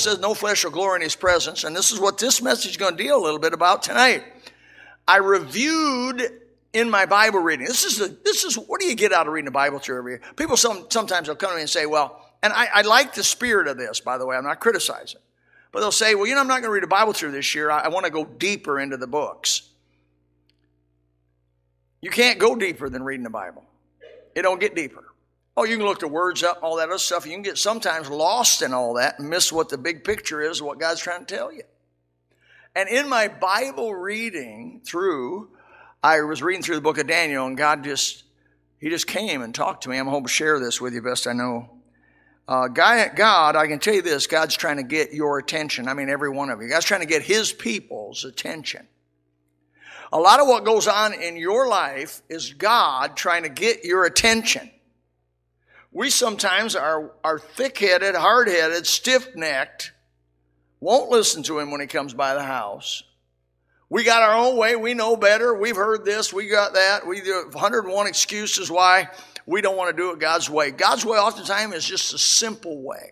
says no flesh shall glory in his presence, and this is what this message is going to deal a little bit about tonight. I reviewed in my Bible reading. This is this is what do you get out of reading the Bible through every year? People some, sometimes they'll come to me and say, well, and I, I like the spirit of this, by the way. I'm not criticizing. But they'll say, well, you know, I'm not going to read the Bible through this year. I, I want to go deeper into the books. You can't go deeper than reading the Bible. It don't get deeper. Oh, you can look the words up, and all that other stuff. You can get sometimes lost in all that and miss what the big picture is, what God's trying to tell you. And in my Bible reading through, I was reading through the book of Daniel, and God just, He just came and talked to me. I'm hoping to share this with you best I know. Uh, God, I can tell you this God's trying to get your attention. I mean, every one of you. God's trying to get His people's attention. A lot of what goes on in your life is God trying to get your attention. We sometimes are, are thick headed, hard headed, stiff necked, won't listen to Him when He comes by the house. We got our own way. We know better. We've heard this. We got that. We do 101 excuses why we don't want to do it God's way. God's way oftentimes is just a simple way.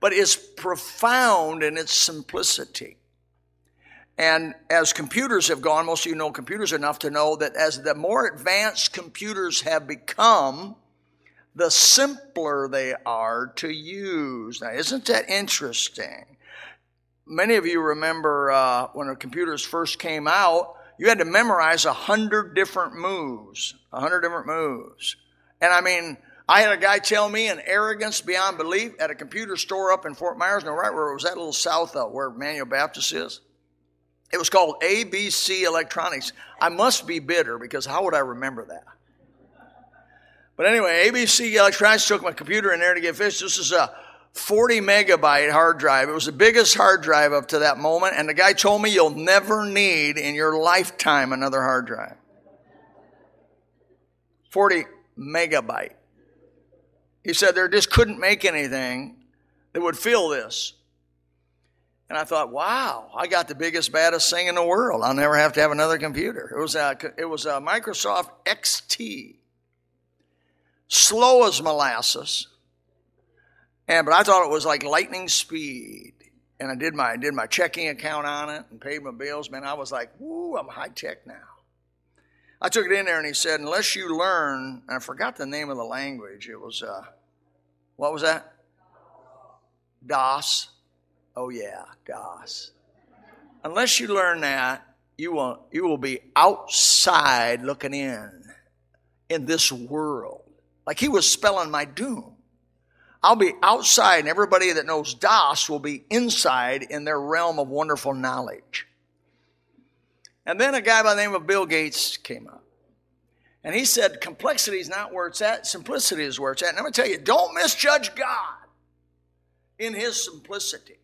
But it's profound in its simplicity. And as computers have gone, most of you know computers enough to know that as the more advanced computers have become, the simpler they are to use. Now, isn't that interesting? Many of you remember uh, when the computers first came out, you had to memorize a hundred different moves, a hundred different moves. And I mean, I had a guy tell me in arrogance beyond belief at a computer store up in Fort Myers, no, right where it was that little south of where Manual Baptist is. It was called ABC Electronics. I must be bitter because how would I remember that? But anyway, ABC Electronics took my computer in there to get fixed. This is a 40 megabyte hard drive. It was the biggest hard drive up to that moment, and the guy told me you'll never need in your lifetime another hard drive. 40 megabyte. He said there just couldn't make anything that would fill this. And I thought, wow, I got the biggest, baddest thing in the world. I'll never have to have another computer. It was a, it was a Microsoft XT. Slow as molasses. And but I thought it was like lightning speed. And I did my I did my checking account on it and paid my bills. Man, I was like, woo, I'm high tech now. I took it in there and he said, unless you learn, I forgot the name of the language. It was uh what was that? DOS. Oh yeah, DOS. Unless you learn that, you will you will be outside looking in in this world. Like he was spelling my doom. I'll be outside, and everybody that knows DOS will be inside in their realm of wonderful knowledge. And then a guy by the name of Bill Gates came up. And he said, complexity is not where it's at, simplicity is where it's at. And I'm going to tell you, don't misjudge God in his simplicity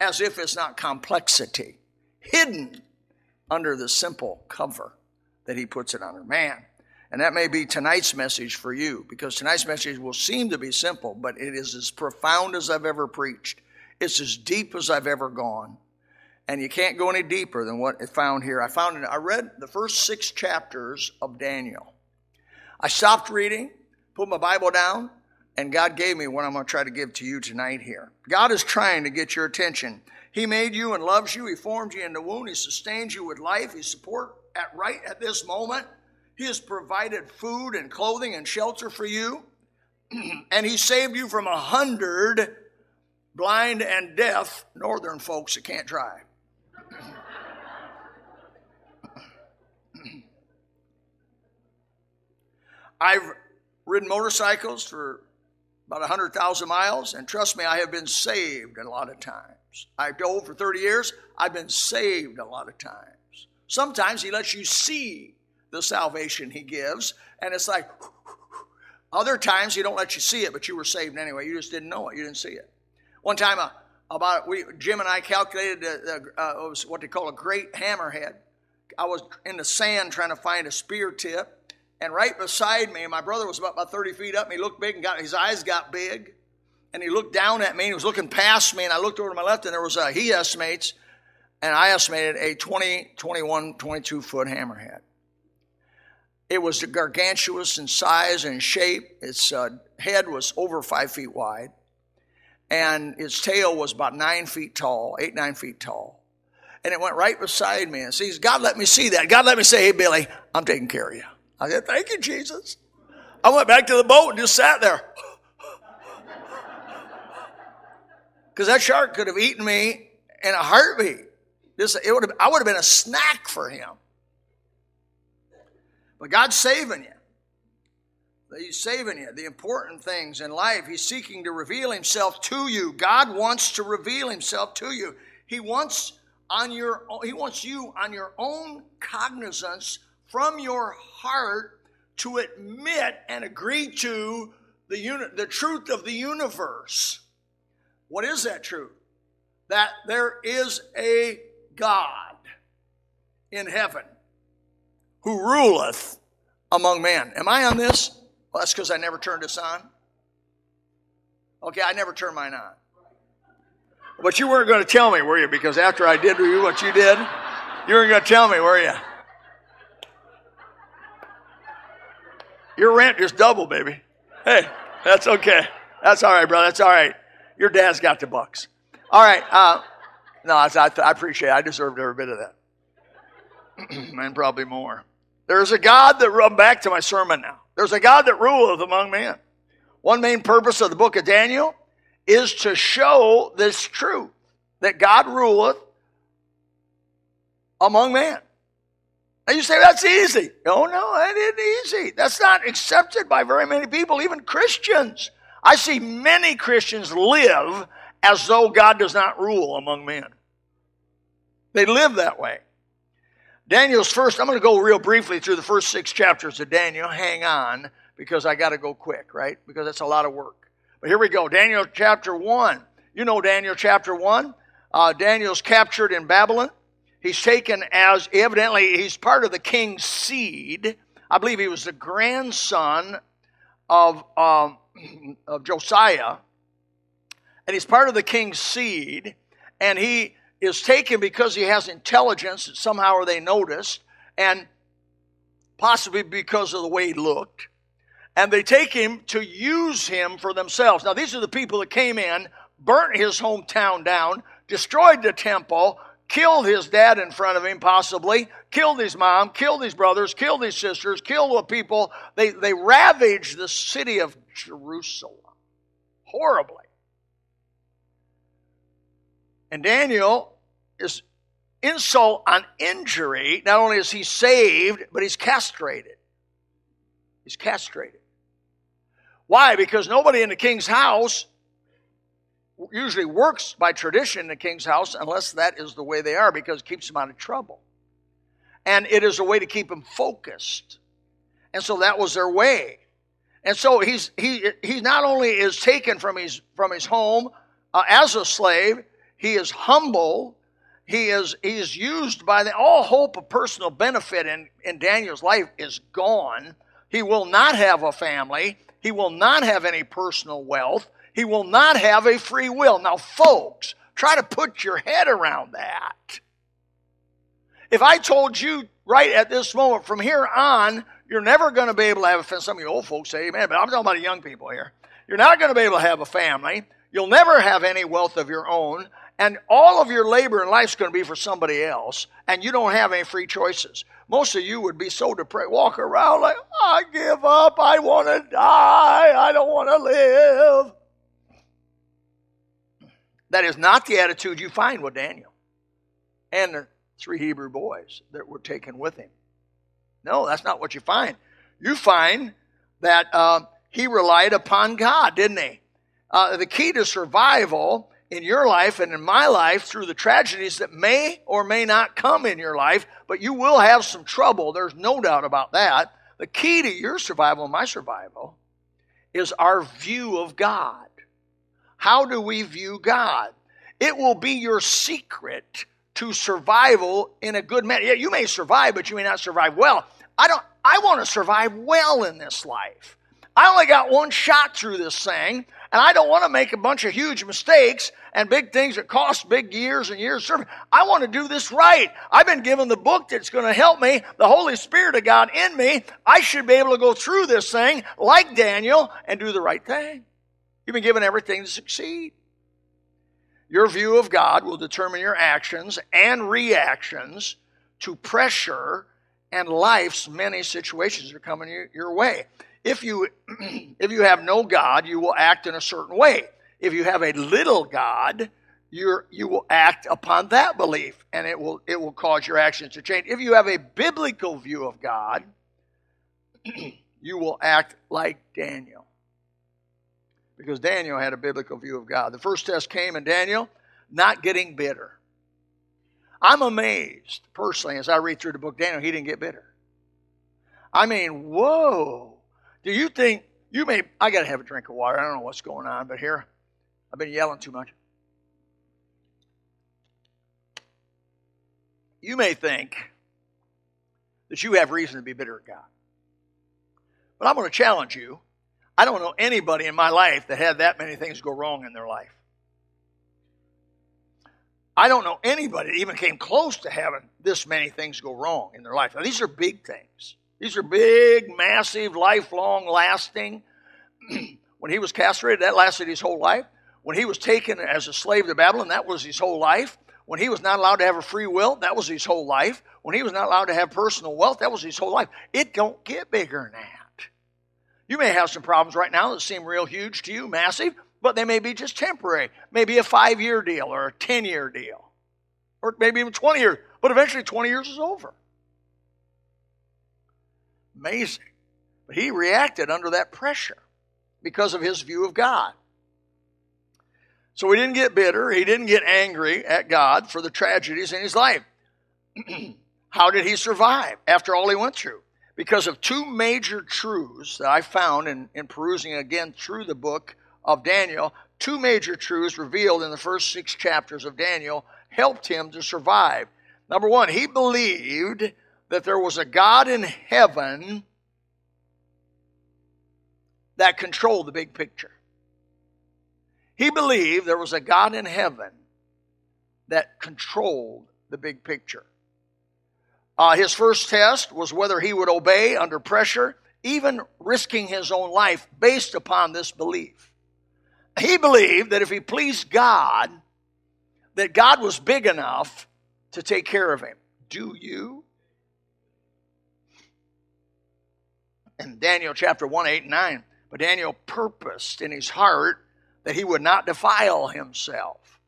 as if it's not complexity hidden under the simple cover that he puts it under. Man, and that may be tonight's message for you because tonight's message will seem to be simple, but it is as profound as I've ever preached. It's as deep as I've ever gone. And you can't go any deeper than what I found here. I found it, I read the first six chapters of Daniel. I stopped reading, put my Bible down, And God gave me what I'm going to try to give to you tonight here. God is trying to get your attention. He made you and loves you. He formed you in the womb. He sustains you with life. He support at right at this moment. He has provided food and clothing and shelter for you. and he saved you from a hundred blind and deaf northern folks that can't drive. I've ridden motorcycles for about 100,000 miles, and trust me, I have been saved a lot of times. I've drove for 30 years, I've been saved a lot of times. Sometimes He lets you see the salvation He gives, and it's like, other times He don't let you see it, but you were saved anyway. You just didn't know it, you didn't see it. One time, uh, about we, Jim and I calculated uh, what they call a great hammerhead. I was in the sand trying to find a spear tip, and right beside me, my brother was about, about 30 feet up, and he looked big and got his eyes got big. And he looked down at me, and he was looking past me, and I looked over to my left, and there was a, he estimates, and I estimated a 20, 21, 22 foot hammerhead. It was gargantuous in size and shape. Its uh, head was over five feet wide, and its tail was about nine feet tall, eight, nine feet tall. And it went right beside me. And sees, God let me see that. God let me say, hey, Billy, I'm taking care of you. I said, Thank you, Jesus. I went back to the boat and just sat there. Because that shark could have eaten me in a heartbeat. This, it would have, I would have been a snack for him. But God's saving you. He's saving you. The important things in life, He's seeking to reveal Himself to you. God wants to reveal Himself to you. He wants on your He wants you on your own cognizance from your heart to admit and agree to the, uni- the truth of the universe. What is that truth? That there is a God in heaven who ruleth among men. Am I on this? Well, that's because I never turned this on. Okay, I never turned mine on. But you weren't going to tell me, were you? Because after I did what you did, you weren't going to tell me, were you? Your rent just doubled, baby. Hey, that's okay. That's all right, brother. That's all right. Your dad's got the bucks. All right. Uh, no, I, I, appreciate it. I deserved every bit of that. and probably more. There's a God that, I'm back to my sermon now. There's a God that ruleth among men. One main purpose of the book of Daniel is to show this truth that God ruleth among men. And you say, that's easy. No, no, that isn't easy. That's not accepted by very many people, even Christians. I see many Christians live as though God does not rule among men. They live that way. Daniel's first, I'm going to go real briefly through the first six chapters of Daniel. Hang on, because I got to go quick, right? Because that's a lot of work. But here we go. Daniel chapter 1. You know Daniel chapter 1. Uh, Daniel's captured in Babylon. He's taken as, evidently, he's part of the king's seed. I believe he was the grandson of, um, of Josiah. And he's part of the king's seed. And he is taken because he has intelligence somehow or they noticed. And possibly because of the way he looked. And they take him to use him for themselves. Now, these are the people that came in, burnt his hometown down, destroyed the temple, killed his dad in front of him, possibly, killed his mom, killed his brothers, killed his sisters, killed the people. They, they ravaged the city of Jerusalem horribly. And Daniel is insult on injury. Not only is he saved, but he's castrated. He's castrated. Why? Because nobody in the king's house usually works by tradition in the king's house unless that is the way they are because it keeps them out of trouble. And it is a way to keep them focused. And so that was their way. And so he's he he not only is taken from his from his home uh, as a slave, he is humble. He is he is used by the all hope of personal benefit in, in Daniel's life is gone. He will not have a family. He will not have any personal wealth. He will not have a free will. Now, folks, try to put your head around that. If I told you right at this moment, from here on, you're never going to be able to have a family. Some of you old folks say, amen, but I'm talking about young people here. You're not going to be able to have a family. You'll never have any wealth of your own. And all of your labor in life is going to be for somebody else. And you don't have any free choices. Most of you would be so depressed, walk around like, I give up. I want to die. I don't want to live. That is not the attitude you find with Daniel and the three Hebrew boys that were taken with him. No, that's not what you find. You find that uh, he relied upon God, didn't he? Uh, the key to survival in your life and in my life through the tragedies that may or may not come in your life, but you will have some trouble. There's no doubt about that. The key to your survival and my survival is our view of God. How do we view God? It will be your secret to survival in a good manner. Yeah, you may survive, but you may not survive well. I don't I want to survive well in this life. I only got one shot through this thing, and I don't want to make a bunch of huge mistakes and big things that cost big years and years of service. I want to do this right. I've been given the book that's going to help me, the Holy Spirit of God in me. I should be able to go through this thing like Daniel and do the right thing. You've been given everything to succeed. Your view of God will determine your actions and reactions to pressure and life's many situations that are coming your, your way. If you, if you have no God, you will act in a certain way. If you have a little God, you you will act upon that belief, and it will it will cause your actions to change. If you have a biblical view of God, you will act like Daniel because Daniel had a biblical view of God. The first test came in Daniel, not getting bitter. I'm amazed, personally, as I read through the book Daniel, he didn't get bitter. I mean, whoa. Do you think, you may, I got to have a drink of water. I don't know what's going on, but here, I've been yelling too much. You may think that you have reason to be bitter at God. But I'm going to challenge you I don't know anybody in my life that had that many things go wrong in their life. I don't know anybody that even came close to having this many things go wrong in their life. Now, these are big things. These are big, massive, lifelong, lasting. when he was castrated, that lasted his whole life. When he was taken as a slave to Babylon, that was his whole life. When he was not allowed to have a free will, that was his whole life. When he was not allowed to have personal wealth, that was his whole life. It don't get bigger than that. You may have some problems right now that seem real huge to you, massive, but they may be just temporary. Maybe a five year deal or a 10 year deal, or maybe even 20 years, but eventually 20 years is over. Amazing. But he reacted under that pressure because of his view of God. So he didn't get bitter, he didn't get angry at God for the tragedies in his life. How did he survive after all he went through? because of two major truths that I found in, in perusing again through the book of Daniel. Two major truths revealed in the first six chapters of Daniel helped him to survive. Number one, he believed that there was a God in heaven that controlled the big picture. He believed there was a God in heaven that controlled the big picture. Uh, his first test was whether he would obey under pressure, even risking his own life based upon this belief. He believed that if he pleased God, that God was big enough to take care of him. Do you? In Daniel chapter 1, 8, and 9, but Daniel purposed in his heart that he would not defile himself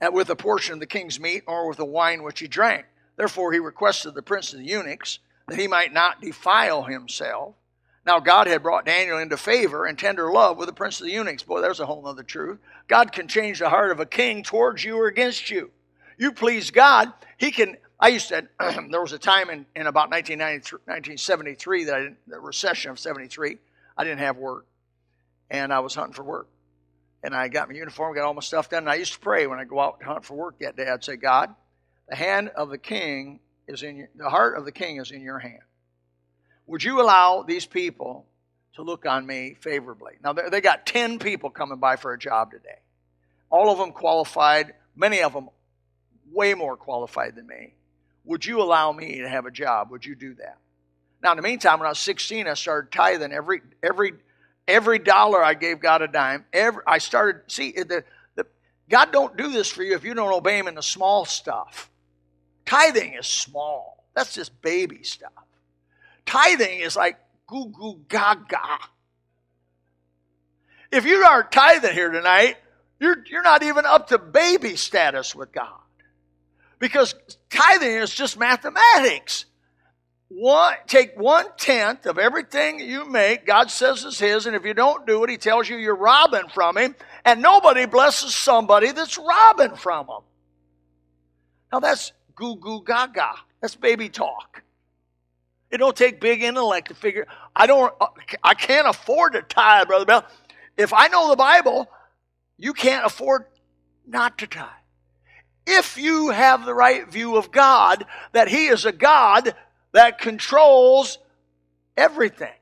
uh, with a portion of the king's meat or with the wine which he drank. Therefore, he requested the prince of the eunuchs that he might not defile himself. Now, God had brought Daniel into favor and tender love with the prince of the eunuchs. Boy, there's a whole other truth. God can change the heart of a king towards you or against you. You please God, he can. I used to, there was a time in, in about 1973 that I didn't, the recession of 73, I didn't have work. And I was hunting for work. And I got my uniform, got all my stuff done. And I used to pray when I go out to hunt for work that day. I'd say, God, the hand of the king is in your, the heart of the king is in your hand. Would you allow these people to look on me favorably? Now, they got 10 people coming by for a job today. All of them qualified, many of them way more qualified than me. Would you allow me to have a job? Would you do that? Now, in the meantime, when I was 16, I started tithing every, every every dollar I gave God a dime. Every, I started, see, the, the, God don't do this for you if you don't obey Him in the small stuff. Tithing is small, that's just baby stuff. Tithing is like goo goo gaga. If you aren't tithing here tonight, you're, you're not even up to baby status with God. Because tithing is just mathematics. One, take one tenth of everything you make, God says is His, and if you don't do it, He tells you you're robbing from Him, and nobody blesses somebody that's robbing from Him. Now that's goo goo gaga. That's baby talk. It don't take big intellect to figure. I don't. I can't afford to tithe, brother Bell. If I know the Bible, you can't afford not to tithe. If you have the right view of God, that He is a God that controls everything.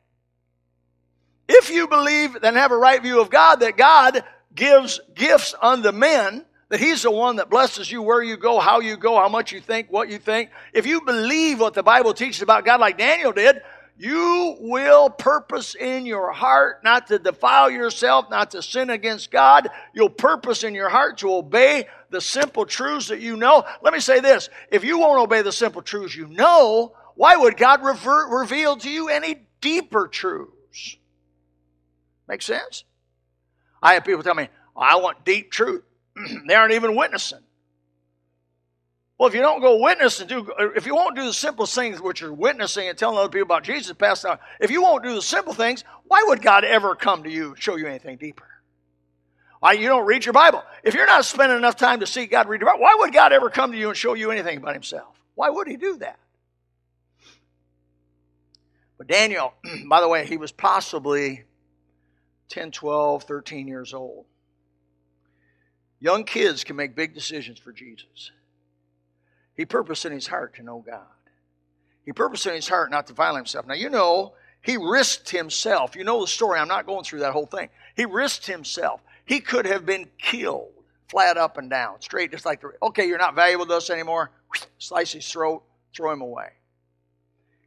If you believe and have a right view of God, that God gives gifts unto men, that He's the one that blesses you where you go, how you go, how much you think, what you think. If you believe what the Bible teaches about God, like Daniel did, you will purpose in your heart not to defile yourself, not to sin against God. You'll purpose in your heart to obey the simple truths that you know. Let me say this if you won't obey the simple truths you know, why would God reveal to you any deeper truths? Make sense? I have people tell me, I want deep truth. they aren't even witnessing. Well, if you don't go witness and do, if you won't do the simple things, which you're witnessing and telling other people about Jesus, past out, if you won't do the simple things, why would God ever come to you and show you anything deeper? Why you don't read your Bible? If you're not spending enough time to see God read your Bible, why would God ever come to you and show you anything about Himself? Why would He do that? But Daniel, by the way, he was possibly 10, 12, 13 years old. Young kids can make big decisions for Jesus. He purposed in his heart to know God. He purposed in his heart not to violate himself. Now, you know, he risked himself. You know the story. I'm not going through that whole thing. He risked himself. He could have been killed flat up and down, straight, just like the, okay, you're not valuable to us anymore. Slice his throat, throw him away.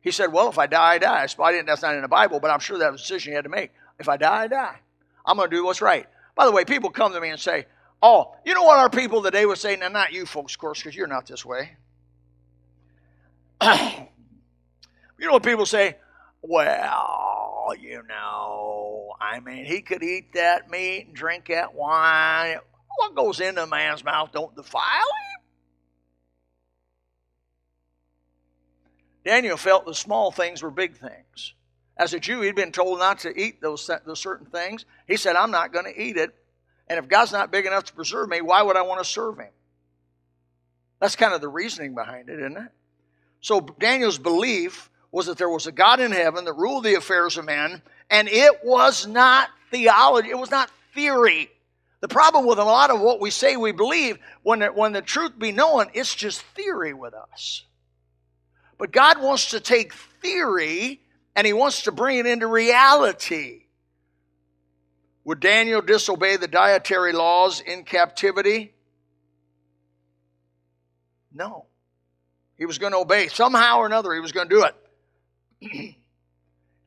He said, well, if I die, I die. I didn't, that's not in the Bible, but I'm sure that was a decision he had to make. If I die, I die. I'm going to do what's right. By the way, people come to me and say, Oh, you know what our people today would say? Now, not you folks, of course, because you're not this way. you know what people say? Well, you know, I mean, he could eat that meat and drink that wine. What goes into a man's mouth don't defile Daniel felt the small things were big things. As a Jew, he'd been told not to eat those, those certain things. He said, I'm not going to eat it and if God's not big enough to preserve me, why would I want to serve him? That's kind of the reasoning behind it, isn't it? So Daniel's belief was that there was a God in heaven that ruled the affairs of men, and it was not theology, it was not theory. The problem with a lot of what we say we believe, when when the truth be known, it's just theory with us. But God wants to take theory and He wants to bring it into reality. Would Daniel disobey the dietary laws in captivity? No. He was going to obey. Somehow or another, he was going to do it.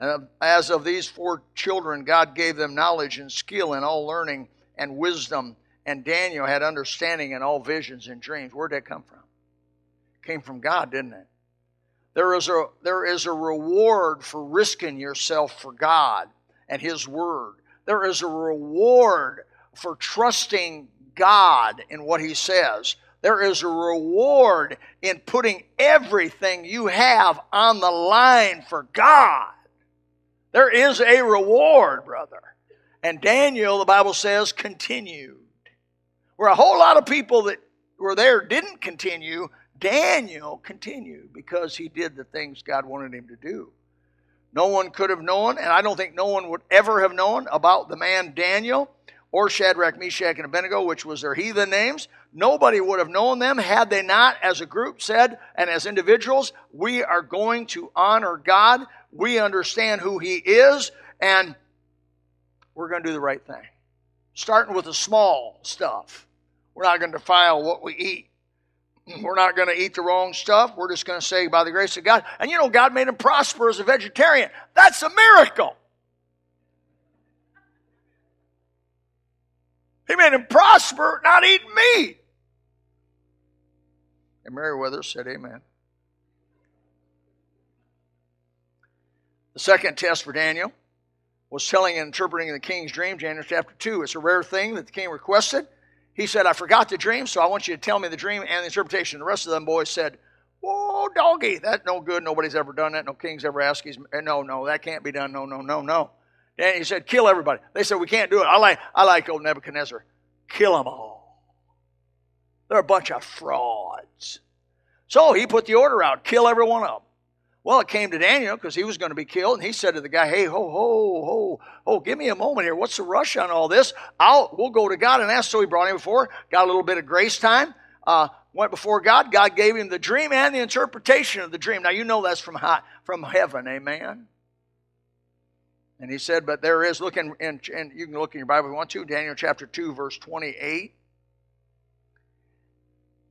As of these four children, God gave them knowledge and skill in all learning and wisdom. And Daniel had understanding in all visions and dreams. Where'd that come from? Came from God, didn't it? There is a there is a reward for risking yourself for God and His Word. There is a reward for trusting God in what He says. There is a reward in putting everything you have on the line for God. There is a reward, brother. And Daniel, the Bible says, continued. Where a whole lot of people that were there didn't continue, Daniel continued because he did the things God wanted him to do. No one could have known, and I don't think no one would ever have known about the man Daniel or Shadrach, Meshach, and Abednego, which was their heathen names. Nobody would have known them had they not, as a group, said, and as individuals, we are going to honor God. We understand who He is, and we're going to do the right thing. Starting with the small stuff. We're not going to defile what we eat. We're not going to eat the wrong stuff. We're just going to say, by the grace of God. And you know, God made him prosper as a vegetarian. That's a miracle. He made him prosper, not eating meat. And Meriwether said, Amen. The second test for Daniel was telling and interpreting the king's dream, Daniel chapter 2. It's a rare thing that the king requested. He said, I forgot the dream, so I want you to tell me the dream and the interpretation. The rest of them boys said, Whoa, doggy, that's no good. Nobody's ever done that. No king's ever asked. He's, eh, no, no, that can't be done. No, no, no, no. And he said, kill everybody. They said, we can't do it. I like, I like old Nebuchadnezzar. Kill them all. They're a bunch of frauds. So he put the order out, kill every one of them. Well, it came to Daniel because he was going to be killed, and he said to the guy, "Hey, ho, ho, ho, ho, give me a moment here. What's the rush on all this? I'll we'll go to God and ask." So he brought him before, got a little bit of grace time. Uh, went before God. God gave him the dream and the interpretation of the dream. Now you know that's from high, from heaven, amen. And he said, "But there is looking, and you can look in your Bible if you want to, Daniel chapter two, verse twenty-eight."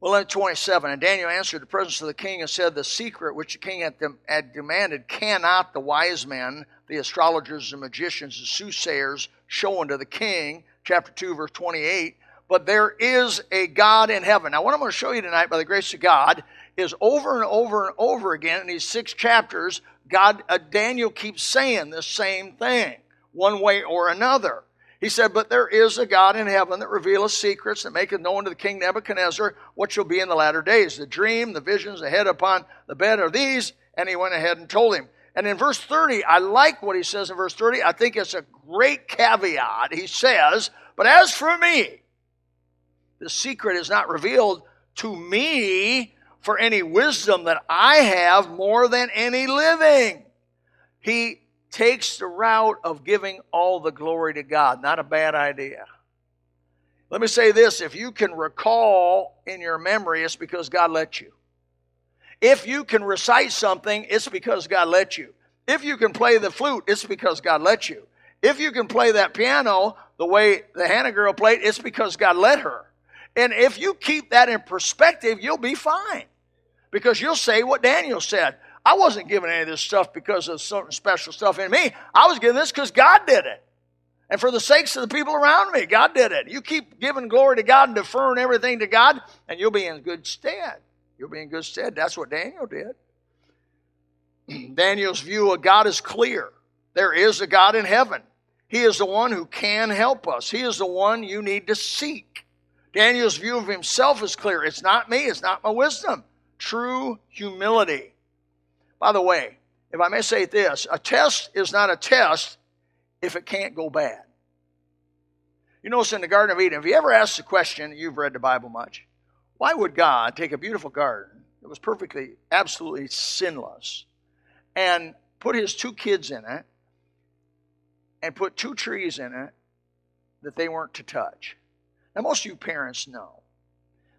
Well, in 27, and Daniel answered the presence of the king and said, The secret which the king had demanded cannot the wise men, the astrologers, the magicians, the soothsayers show unto the king. Chapter 2, verse 28. But there is a God in heaven. Now, what I'm going to show you tonight, by the grace of God, is over and over and over again in these six chapters, God, uh, Daniel keeps saying the same thing, one way or another. He said, But there is a God in heaven that revealeth secrets, that maketh known to the king Nebuchadnezzar what shall be in the latter days. The dream, the visions, the head upon the bed are these. And he went ahead and told him. And in verse 30, I like what he says in verse 30. I think it's a great caveat. He says, But as for me, the secret is not revealed to me for any wisdom that I have more than any living. He takes the route of giving all the glory to God. Not a bad idea. Let me say this if you can recall in your memory, it's because God let you. If you can recite something, it's because God let you. If you can play the flute, it's because God let you. If you can play that piano the way the Hannah girl played, it's because God let her. And if you keep that in perspective, you'll be fine. Because you'll say what Daniel said I wasn't giving any of this stuff because of certain special stuff in me. I was giving this because God did it. And for the sakes of the people around me, God did it. You keep giving glory to God and deferring everything to God, and you'll be in good stead. You'll be in good stead. That's what Daniel did. Daniel's view of God is clear. There is a God in heaven. He is the one who can help us. He is the one you need to seek. Daniel's view of himself is clear. It's not me, it's not my wisdom. True humility. By the way, if I may say this, a test is not a test if it can't go bad. You notice in the Garden of Eden, have you ever asked the question, you've read the Bible much, why would God take a beautiful garden that was perfectly, absolutely sinless, and put his two kids in it, and put two trees in it that they weren't to touch? Now, most of you parents know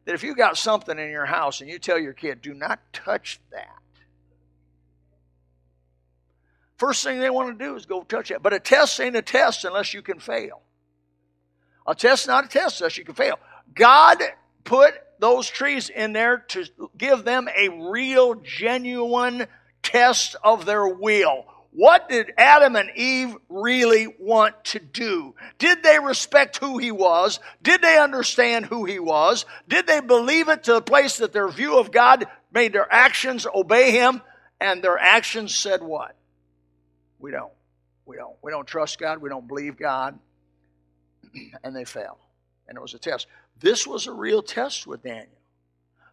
that if you got something in your house and you tell your kid, do not touch that, First thing they want to do is go touch it. But a test ain't a test unless you can fail. A test not a test unless you can fail. God put those trees in there to give them a real, genuine test of their will. What did Adam and Eve really want to do? Did they respect who he was? Did they understand who he was? Did they believe it to the place that their view of God made their actions obey him? And their actions said what? We don't. We don't. We don't trust God. We don't believe God. and they fell. And it was a test. This was a real test with Daniel.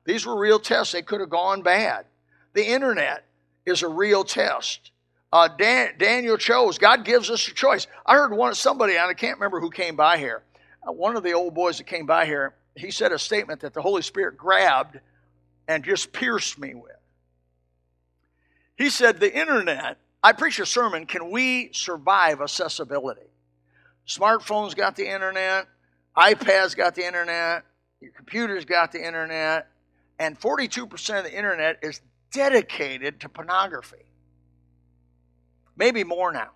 These were real tests. They could have gone bad. The internet is a real test. Uh, Dan, Daniel chose. God gives us a choice. I heard one somebody, and I can't remember who came by here. Uh, one of the old boys that came by here, he said a statement that the Holy Spirit grabbed and just pierced me with. He said the internet I preach a sermon, Can We Survive Accessibility? Smartphones got the internet, iPads got the internet, your computers got the internet, and 42% of the internet is dedicated to pornography. Maybe more now.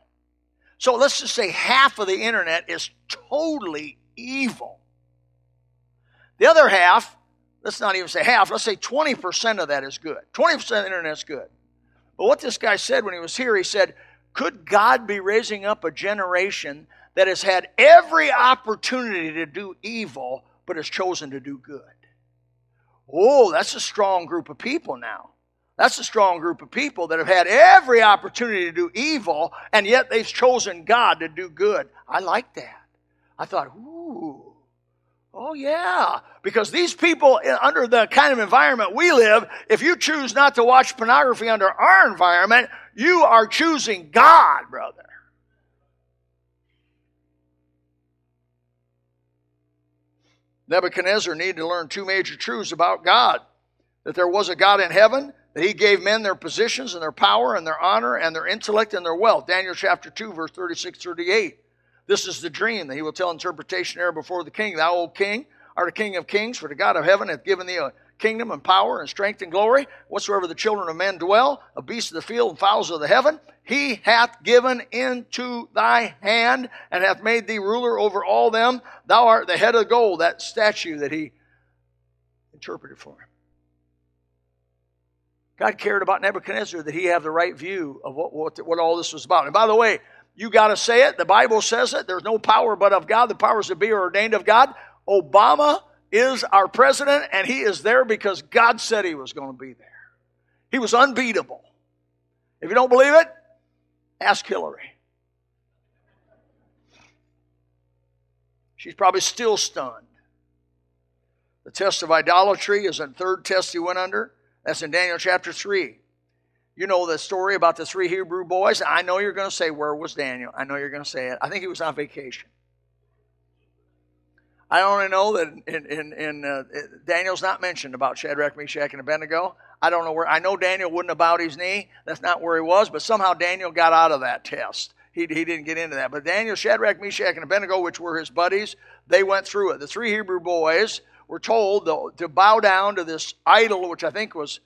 So let's just say half of the internet is totally evil. The other half, let's not even say half, let's say 20% of that is good. 20% of the internet is good. But what this guy said when he was here, he said, Could God be raising up a generation that has had every opportunity to do evil, but has chosen to do good. Oh, that's a strong group of people now. That's a strong group of people that have had every opportunity to do evil, and yet they've chosen God to do good. I like that. I thought, ooh, oh yeah. Because these people, under the kind of environment we live, if you choose not to watch pornography under our environment, you are choosing God, brother. Nebuchadnezzar needed to learn two major truths about God that there was a God in heaven, that he gave men their positions and their power and their honor and their intellect and their wealth. Daniel chapter 2, verse 36 38. This is the dream that he will tell interpretation there before the king. Thou, old king, art a king of kings, for the God of heaven hath given thee a kingdom and power and strength and glory. Whatsoever the children of men dwell, of beasts of the field and fowls of the heaven, he hath given into thy hand and hath made thee ruler over all them. Thou art the head of gold, that statue that he interpreted for him. God cared about Nebuchadnezzar that he have the right view of what, what, what all this was about. And by the way, you got to say it. The Bible says it. There's no power but of God. The powers that be are ordained of God. Obama is our president, and he is there because God said he was going to be there. He was unbeatable. If you don't believe it, ask Hillary. She's probably still stunned. The test of idolatry is a third test he went under. That's in Daniel chapter 3. You know the story about the three Hebrew boys. I know you're going to say, Where was Daniel? I know you're going to say it. I think he was on vacation. I only know that in, in, in uh, Daniel's not mentioned about Shadrach, Meshach, and Abednego. I don't know where. I know Daniel wouldn't have bowed his knee. That's not where he was. But somehow Daniel got out of that test. He, he didn't get into that. But Daniel, Shadrach, Meshach, and Abednego, which were his buddies, they went through it. The three Hebrew boys were told to, to bow down to this idol, which I think was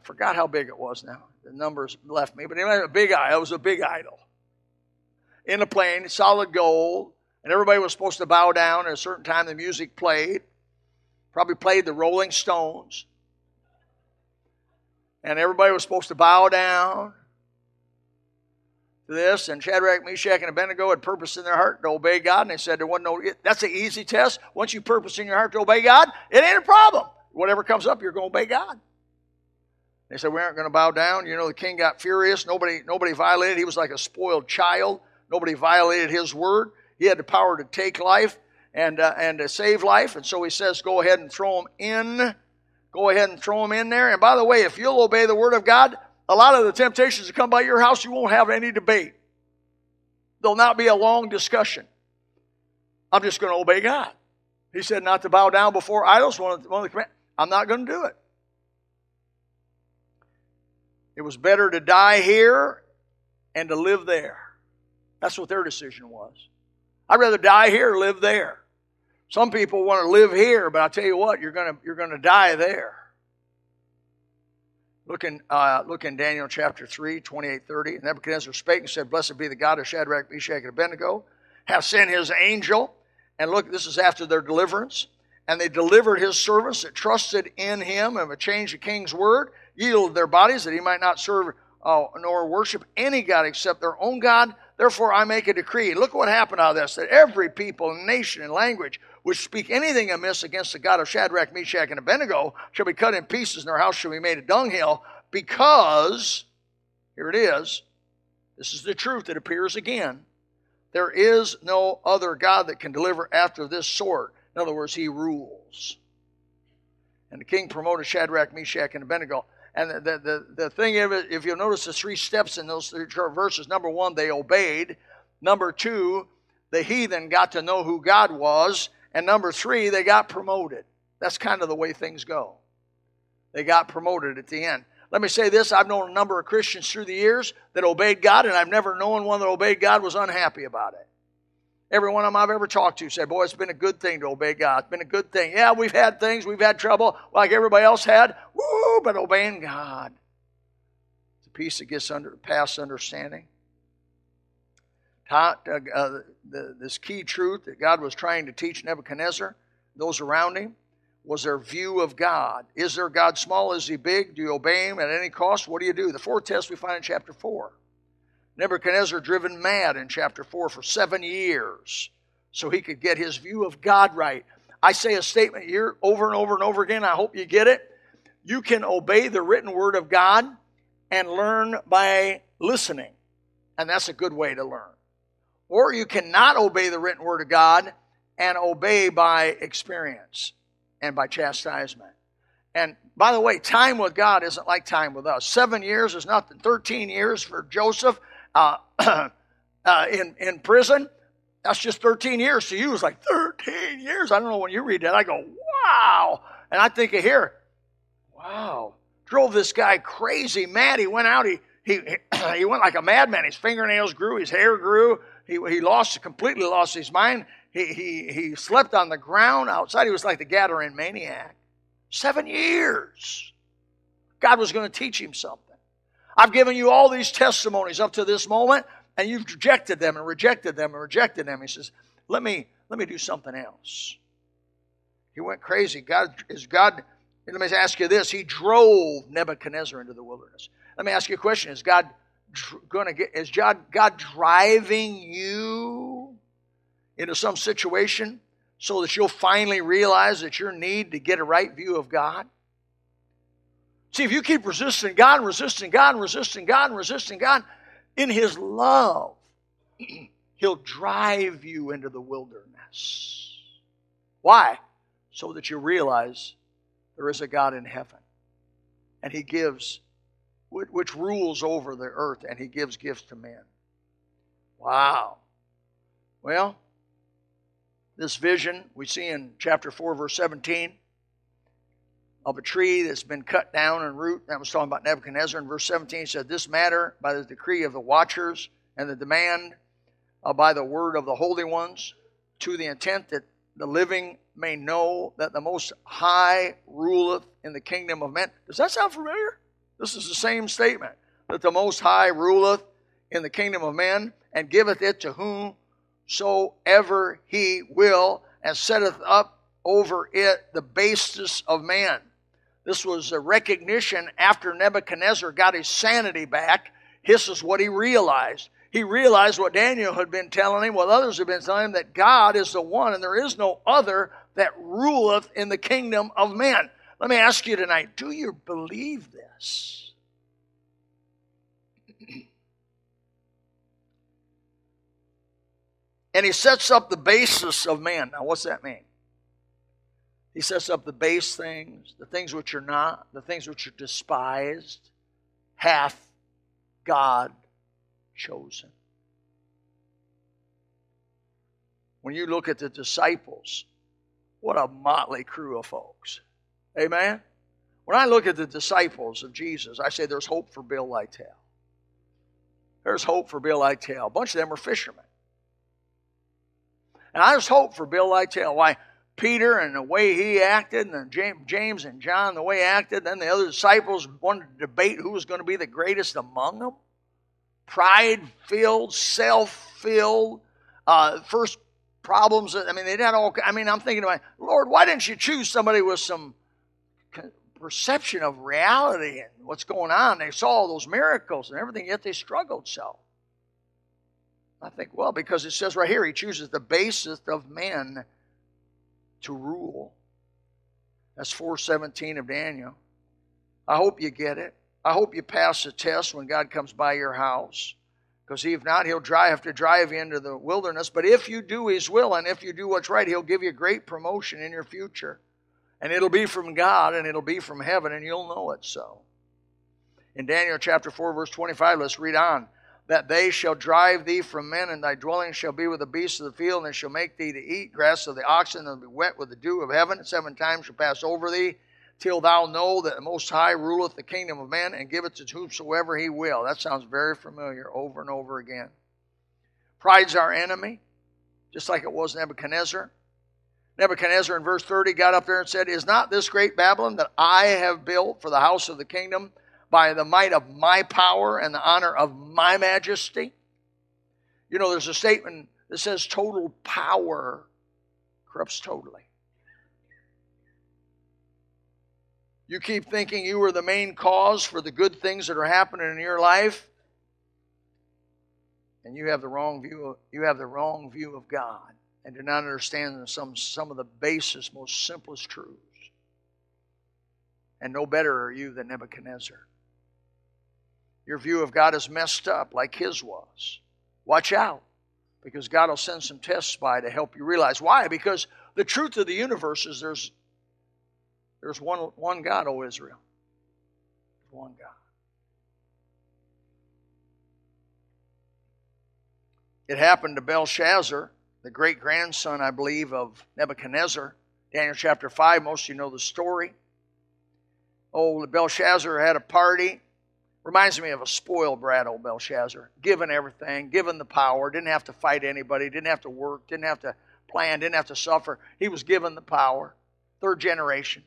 forgot how big it was now. The numbers left me, but it was a big idol. It was a big idol in a plain, solid gold, and everybody was supposed to bow down at a certain time. The music played, probably played the Rolling Stones, and everybody was supposed to bow down to this. And Shadrach, Meshach, and Abednego had purpose in their heart to obey God, and they said there wasn't no. That's an easy test. Once you purpose in your heart to obey God, it ain't a problem. Whatever comes up, you're going to obey God. They said, We aren't going to bow down. You know, the king got furious. Nobody, nobody violated. He was like a spoiled child. Nobody violated his word. He had the power to take life and, uh, and to save life. And so he says, Go ahead and throw him in. Go ahead and throw him in there. And by the way, if you'll obey the word of God, a lot of the temptations that come by your house, you won't have any debate. There'll not be a long discussion. I'm just going to obey God. He said not to bow down before idols. One of the, one of the command- I'm not going to do it. It was better to die here and to live there. That's what their decision was. I'd rather die here or live there. Some people want to live here, but I'll tell you what, you're going to, you're to die there. Look in, uh, look in Daniel chapter 3, 28, 30. Nebuchadnezzar spake and said, Blessed be the God of Shadrach, Meshach, and Abednego, hath sent his angel. And look, this is after their deliverance. And they delivered his servants that trusted in him and would change the king's word yielded their bodies that he might not serve uh, nor worship any God except their own God. Therefore, I make a decree. Look what happened out of this that every people, nation, and language which speak anything amiss against the God of Shadrach, Meshach, and Abednego shall be cut in pieces, and their house shall be made a dunghill, because, here it is, this is the truth that appears again. There is no other God that can deliver after this sort. In other words, he rules. And the king promoted Shadrach, Meshach, and Abednego. And the, the, the thing if you'll notice the three steps in those three verses number one, they obeyed. Number two, the heathen got to know who God was. And number three, they got promoted. That's kind of the way things go. They got promoted at the end. Let me say this I've known a number of Christians through the years that obeyed God, and I've never known one that obeyed God was unhappy about it. Every one of them I've ever talked to said, Boy, it's been a good thing to obey God. It's been a good thing. Yeah, we've had things, we've had trouble like everybody else had. Woo, but obeying God. It's a peace that gets under past understanding. Taught, uh, uh, the, this key truth that God was trying to teach Nebuchadnezzar, those around him, was their view of God. Is there God small? Is he big? Do you obey him at any cost? What do you do? The fourth test we find in chapter 4. Nebuchadnezzar driven mad in chapter 4 for seven years so he could get his view of God right. I say a statement here over and over and over again. I hope you get it. You can obey the written word of God and learn by listening. And that's a good way to learn. Or you cannot obey the written word of God and obey by experience and by chastisement. And by the way, time with God isn't like time with us. Seven years is nothing. 13 years for Joseph uh, uh, in, in prison. That's just 13 years. To you, it's like 13 years. I don't know when you read that. I go, wow. And I think of here, wow. Drove this guy crazy mad. He went out, he, he, he went like a madman. His fingernails grew, his hair grew. He, he lost, completely lost his mind. He, he, he slept on the ground outside. He was like the Gadarene maniac. Seven years. God was going to teach him something. I've given you all these testimonies up to this moment, and you've rejected them and rejected them and rejected them. He says, Let me let me do something else. He went crazy. God is God. Let me ask you this: He drove Nebuchadnezzar into the wilderness. Let me ask you a question: Is God going to get? Is God God driving you into some situation so that you'll finally realize that your need to get a right view of God? See, if you keep resisting God and resisting God and resisting God and resisting God, in His love, He'll drive you into the wilderness. Why? So that you realize there is a God in heaven. And He gives, which rules over the earth, and He gives gifts to men. Wow. Well, this vision we see in chapter 4, verse 17 of a tree that's been cut down and root. That was talking about Nebuchadnezzar. In verse 17 said, This matter by the decree of the watchers and the demand uh, by the word of the holy ones, to the intent that the living may know that the Most High ruleth in the kingdom of men. Does that sound familiar? This is the same statement that the Most High ruleth in the kingdom of men and giveth it to whomsoever he will and setteth up over it the basis of man. This was a recognition after Nebuchadnezzar got his sanity back. This is what he realized. He realized what Daniel had been telling him, what others had been telling him, that God is the one and there is no other that ruleth in the kingdom of men. Let me ask you tonight do you believe this? and he sets up the basis of man. Now, what's that mean? He sets up the base things, the things which are not, the things which are despised, hath God chosen. When you look at the disciples, what a motley crew of folks. Amen? When I look at the disciples of Jesus, I say there's hope for Bill Lytell. There's hope for Bill Lytell. A bunch of them were fishermen. And I just hope for Bill Lytell. Why? Peter and the way he acted, and James and John the way he acted. Then the other disciples wanted to debate who was going to be the greatest among them. Pride filled, self filled, uh, first problems. I mean, they had all. I mean, I'm thinking about Lord, why didn't you choose somebody with some perception of reality and what's going on? They saw all those miracles and everything, yet they struggled so. I think, well, because it says right here, he chooses the basest of men to rule. That's 417 of Daniel. I hope you get it. I hope you pass the test when God comes by your house. Because if not, he'll drive, have to drive you into the wilderness. But if you do his will and if you do what's right, he'll give you great promotion in your future. And it'll be from God and it'll be from heaven, and you'll know it so. In Daniel chapter 4, verse 25, let's read on that they shall drive thee from men, and thy dwelling shall be with the beasts of the field, and they shall make thee to eat grass of the oxen, and be wet with the dew of heaven. Seven times shall pass over thee, till thou know that the Most High ruleth the kingdom of men, and giveth it to whomsoever he will. That sounds very familiar over and over again. Pride's our enemy, just like it was Nebuchadnezzar. Nebuchadnezzar in verse 30 got up there and said, Is not this great Babylon that I have built for the house of the kingdom? By the might of my power and the honor of my majesty. You know, there's a statement that says total power corrupts totally. You keep thinking you are the main cause for the good things that are happening in your life, and you have the wrong view of, you have the wrong view of God and do not understand some some of the basest, most simplest truths. And no better are you than Nebuchadnezzar. Your view of God is messed up like his was. Watch out, because God will send some tests by to help you realize why. Because the truth of the universe is there's there's one one God, O Israel. One God. It happened to Belshazzar, the great grandson, I believe, of Nebuchadnezzar. Daniel chapter 5, most of you know the story. Oh, Belshazzar had a party. Reminds me of a spoiled brat, old Belshazzar. Given everything, given the power, didn't have to fight anybody, didn't have to work, didn't have to plan, didn't have to suffer. He was given the power. Third generation.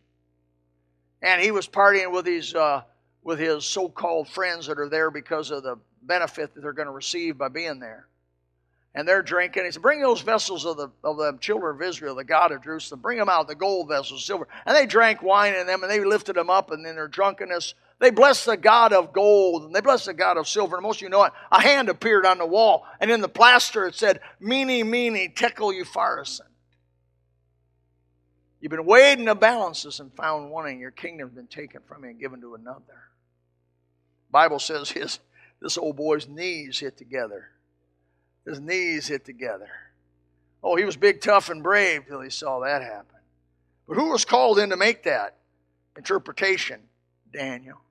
And he was partying with his, uh, with his so called friends that are there because of the benefit that they're going to receive by being there and they're drinking. He said, Bring those vessels of the, of the children of Israel, the God of Jerusalem, bring them out, the gold vessels, silver. And they drank wine in them, and they lifted them up, and in their drunkenness, they blessed the God of gold, and they blessed the God of silver. And most of you know it. A hand appeared on the wall, and in the plaster it said, Mene, mene, tekel upharsin. You've been weighed in the balances and found wanting. Your kingdom's been taken from you and given to another. Bible says his this old boy's knees hit together his knees hit together. Oh, he was big, tough, and brave till he saw that happen. But who was called in to make that interpretation? Daniel.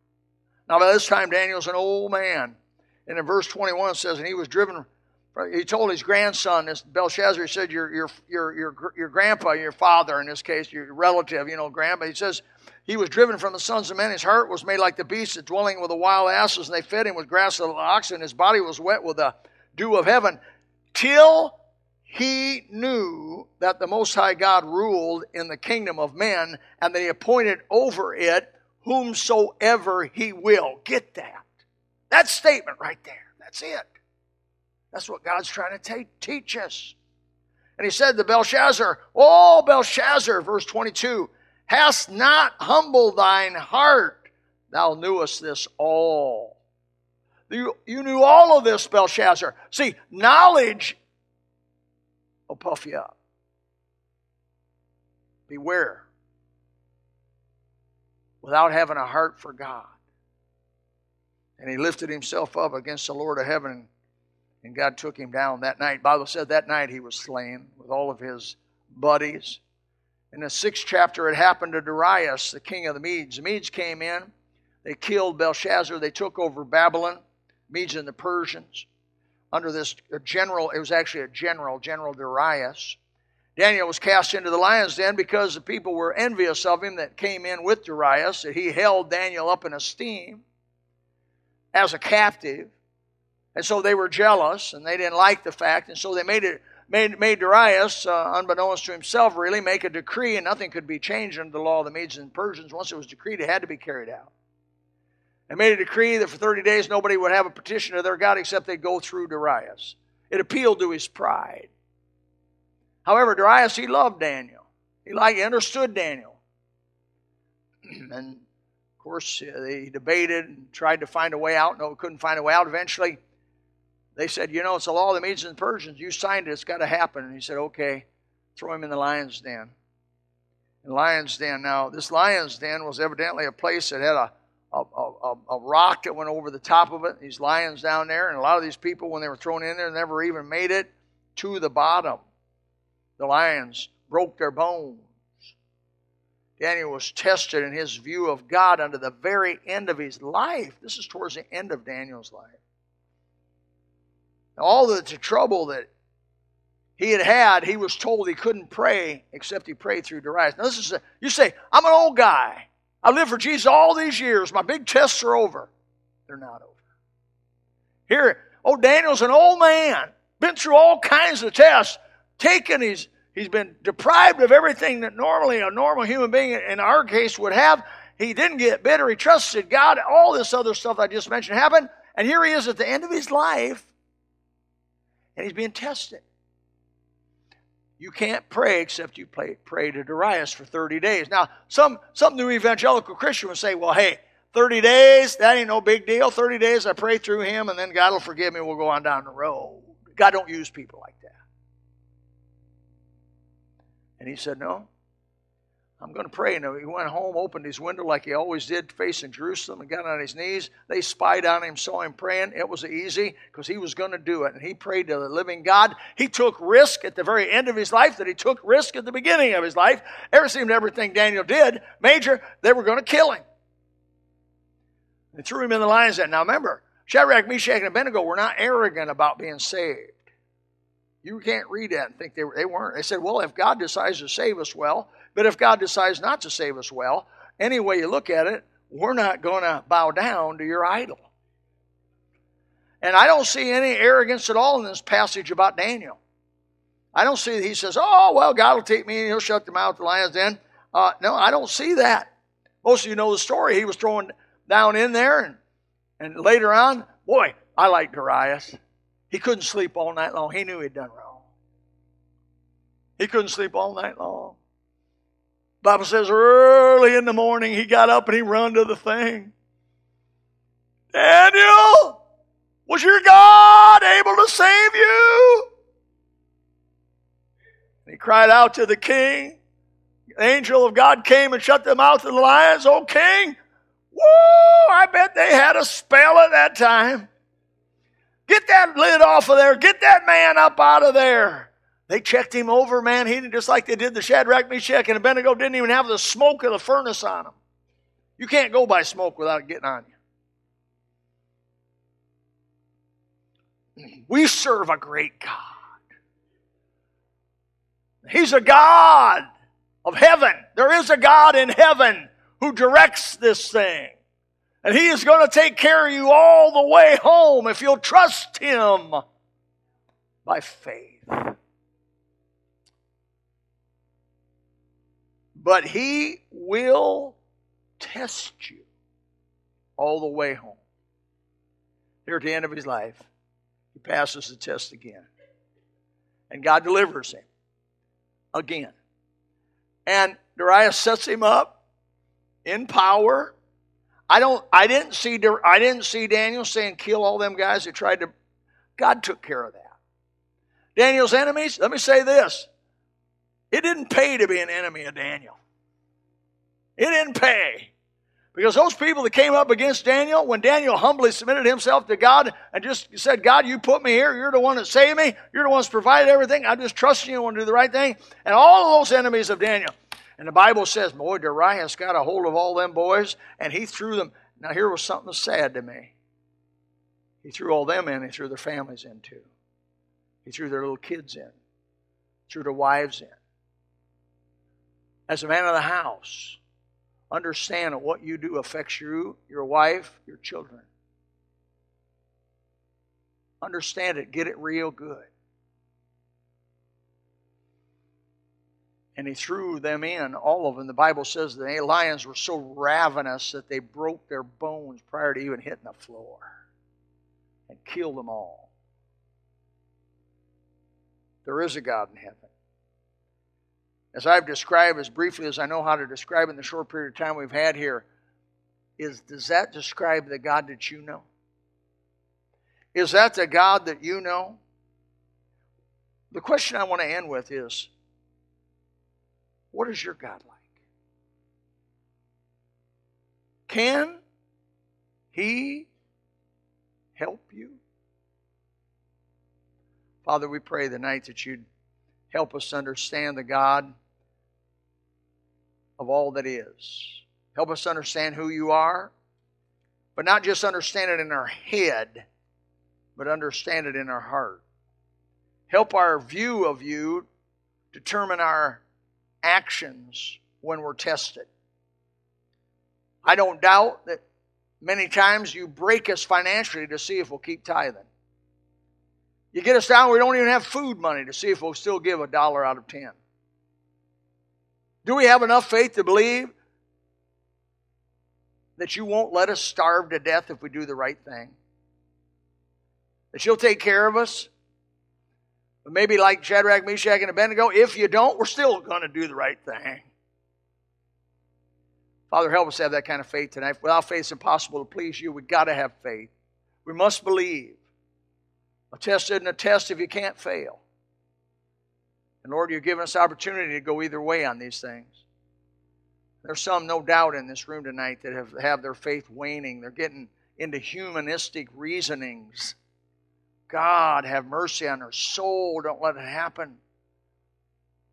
Now, by this time, Daniel's an old man. And in verse 21 it says, and he was driven, he told his grandson, this Belshazzar, he said, your, your, your, your, your grandpa, your father, in this case, your relative, you know, grandpa, he says, he was driven from the sons of men. His heart was made like the beasts dwelling with the wild asses, and they fed him with grass of the oxen. His body was wet with the dew of heaven, till he knew that the Most High God ruled in the kingdom of men and that he appointed over it whomsoever he will. Get that. That statement right there. That's it. That's what God's trying to teach us. And he said to Belshazzar, Oh, Belshazzar, verse 22, hast not humbled thine heart. Thou knewest this all. You, you knew all of this, Belshazzar. See, knowledge will puff you up. Beware. Without having a heart for God. And he lifted himself up against the Lord of heaven, and God took him down that night. Bible said that night he was slain with all of his buddies. In the sixth chapter, it happened to Darius, the king of the Medes. The Medes came in, they killed Belshazzar, they took over Babylon. Medes and the Persians under this general, it was actually a general, General Darius. Daniel was cast into the lion's den because the people were envious of him that came in with Darius, that he held Daniel up in esteem as a captive. And so they were jealous and they didn't like the fact, and so they made it made, made Darius, uh, unbeknownst to himself, really make a decree, and nothing could be changed under the law of the Medes and Persians. Once it was decreed, it had to be carried out They made a decree that for 30 days nobody would have a petition to their God except they'd go through Darius. It appealed to his pride. However, Darius, he loved Daniel. He liked, he understood Daniel. and of course, they debated and tried to find a way out. No, couldn't find a way out. Eventually, they said, You know, it's a law of the Medes and Persians. You signed it. It's got to happen. And he said, Okay, throw him in the lion's den. In lion's den. Now, this lion's den was evidently a place that had a a, a, a, rock that went over the top of it. These lions down there, and a lot of these people, when they were thrown in there, never even made it to the bottom. The lions broke their bones. Daniel was tested in his view of God under the very end of his life. This is towards the end of Daniel's life. All the, the trouble that he had had, he was told he couldn't pray except he prayed through Darius. Now, this is a, you say, I'm an old guy. I lived for Jesus all these years. My big tests are over. They're not over. Here, oh, Daniel's an old man, been through all kinds of tests, taken his, he's been deprived of everything that normally a normal human being in our case would have. He didn't get bitter. He trusted God. All this other stuff I just mentioned happened. And here he is at the end of his life, and he's being tested. You can't pray except you pray, pray to Darius for 30 days. Now, some, some new evangelical Christian would say, well, hey, 30 days, that ain't no big deal. 30 days, I pray through him, and then God will forgive me. We'll go on down the road. God don't use people like that. And he said, No, I'm going to pray. And he went home, opened his window like he always did, facing Jerusalem, and got on his knees. They spied on him, saw him praying. It was easy because he was going to do it. And he prayed to the living God. He took risk at the very end of his life that he took risk at the beginning of his life. Ever seemed everything Daniel did, major, they were going to kill him. They threw him in the lion's den. Now remember, Shadrach, Meshach, and Abednego were not arrogant about being saved. You can't read that and think they, were, they weren't. They said, well, if God decides to save us, well, but if God decides not to save us well, any way you look at it, we're not going to bow down to your idol. And I don't see any arrogance at all in this passage about Daniel. I don't see that he says, oh, well, God will take me and he'll shut the mouth of the lions then. Uh, no, I don't see that. Most of you know the story. He was thrown down in there, and, and later on, boy, I like Darius. He couldn't sleep all night long. He knew he'd done wrong. He couldn't sleep all night long. Bible says early in the morning he got up and he run to the thing. Daniel, was your God able to save you? And he cried out to the king. The angel of God came and shut the mouth of the lions. Oh, king, whoa, I bet they had a spell at that time. Get that lid off of there. Get that man up out of there. They checked him over, man. He didn't just like they did the Shadrach, Meshach, and Abednego didn't even have the smoke of the furnace on him. You can't go by smoke without it getting on you. We serve a great God. He's a God of heaven. There is a God in heaven who directs this thing. And He is going to take care of you all the way home if you'll trust Him by faith. But he will test you all the way home. Here at the end of his life, he passes the test again. And God delivers him again. And Darius sets him up in power. I don't I didn't see I didn't see Daniel saying kill all them guys that tried to God took care of that. Daniel's enemies, let me say this. It didn't pay to be an enemy of Daniel. It didn't pay. Because those people that came up against Daniel, when Daniel humbly submitted himself to God and just said, God, you put me here. You're the one that saved me. You're the one that's provided everything. I just trust you and do the right thing. And all those enemies of Daniel. And the Bible says, boy, Darius got a hold of all them boys and he threw them. Now, here was something sad to me. He threw all them in. He threw their families in too. He threw their little kids in. Threw their wives in as a man of the house, understand that what you do affects you, your wife, your children. Understand it, get it real good. And he threw them in, all of them. The Bible says the lions were so ravenous that they broke their bones prior to even hitting the floor and killed them all. There is a God in heaven as I've described as briefly as I know how to describe in the short period of time we've had here, is does that describe the God that you know? Is that the God that you know? The question I want to end with is what is your God like? Can He help you? Father, we pray the night that you'd help us understand the God of all that is. Help us understand who you are, but not just understand it in our head, but understand it in our heart. Help our view of you determine our actions when we're tested. I don't doubt that many times you break us financially to see if we'll keep tithing. You get us down, we don't even have food money to see if we'll still give a dollar out of ten. Do we have enough faith to believe that you won't let us starve to death if we do the right thing? That you'll take care of us? But maybe like Shadrach, Meshach, and Abednego, if you don't, we're still going to do the right thing. Father, help us have that kind of faith tonight. Without faith, it's impossible to please you. We've got to have faith. We must believe. A test isn't a test if you can't fail. And Lord, you've given us opportunity to go either way on these things. There's some, no doubt, in this room tonight that have, have their faith waning. They're getting into humanistic reasonings. God, have mercy on her soul. Don't let it happen.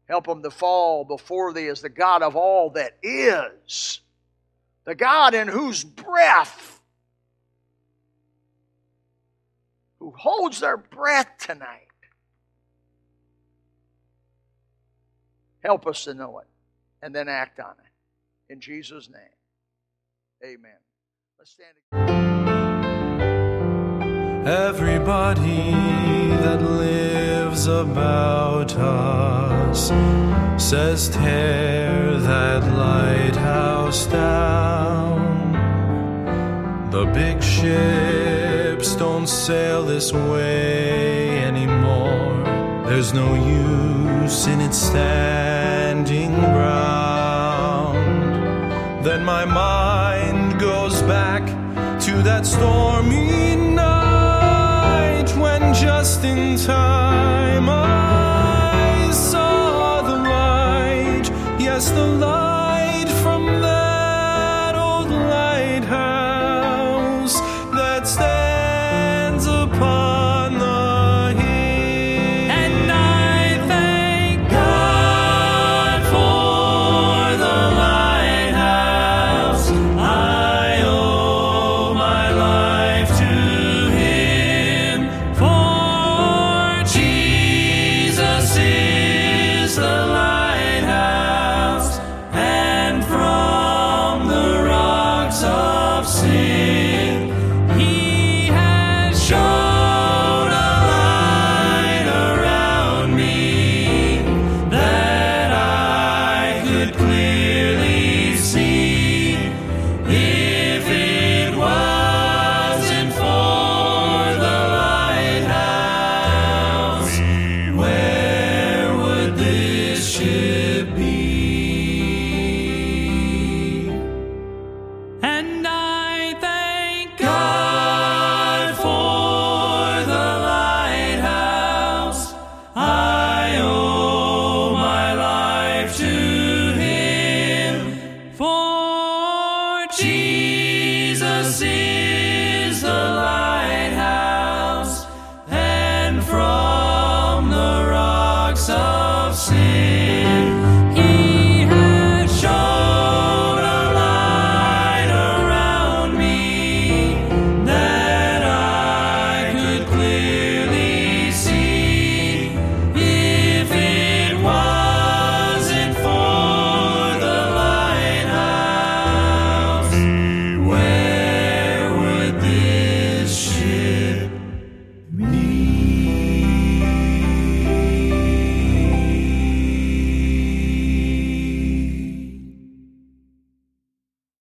Help them to fall before thee as the God of all that is, the God in whose breath, who holds their breath tonight. Help us to know it and then act on it. In Jesus' name, amen. Let's stand. Everybody that lives about us says, Tear that lighthouse down. The big ships don't sail this way anymore. There's no use in it standing round. Then my mind goes back to that stormy the light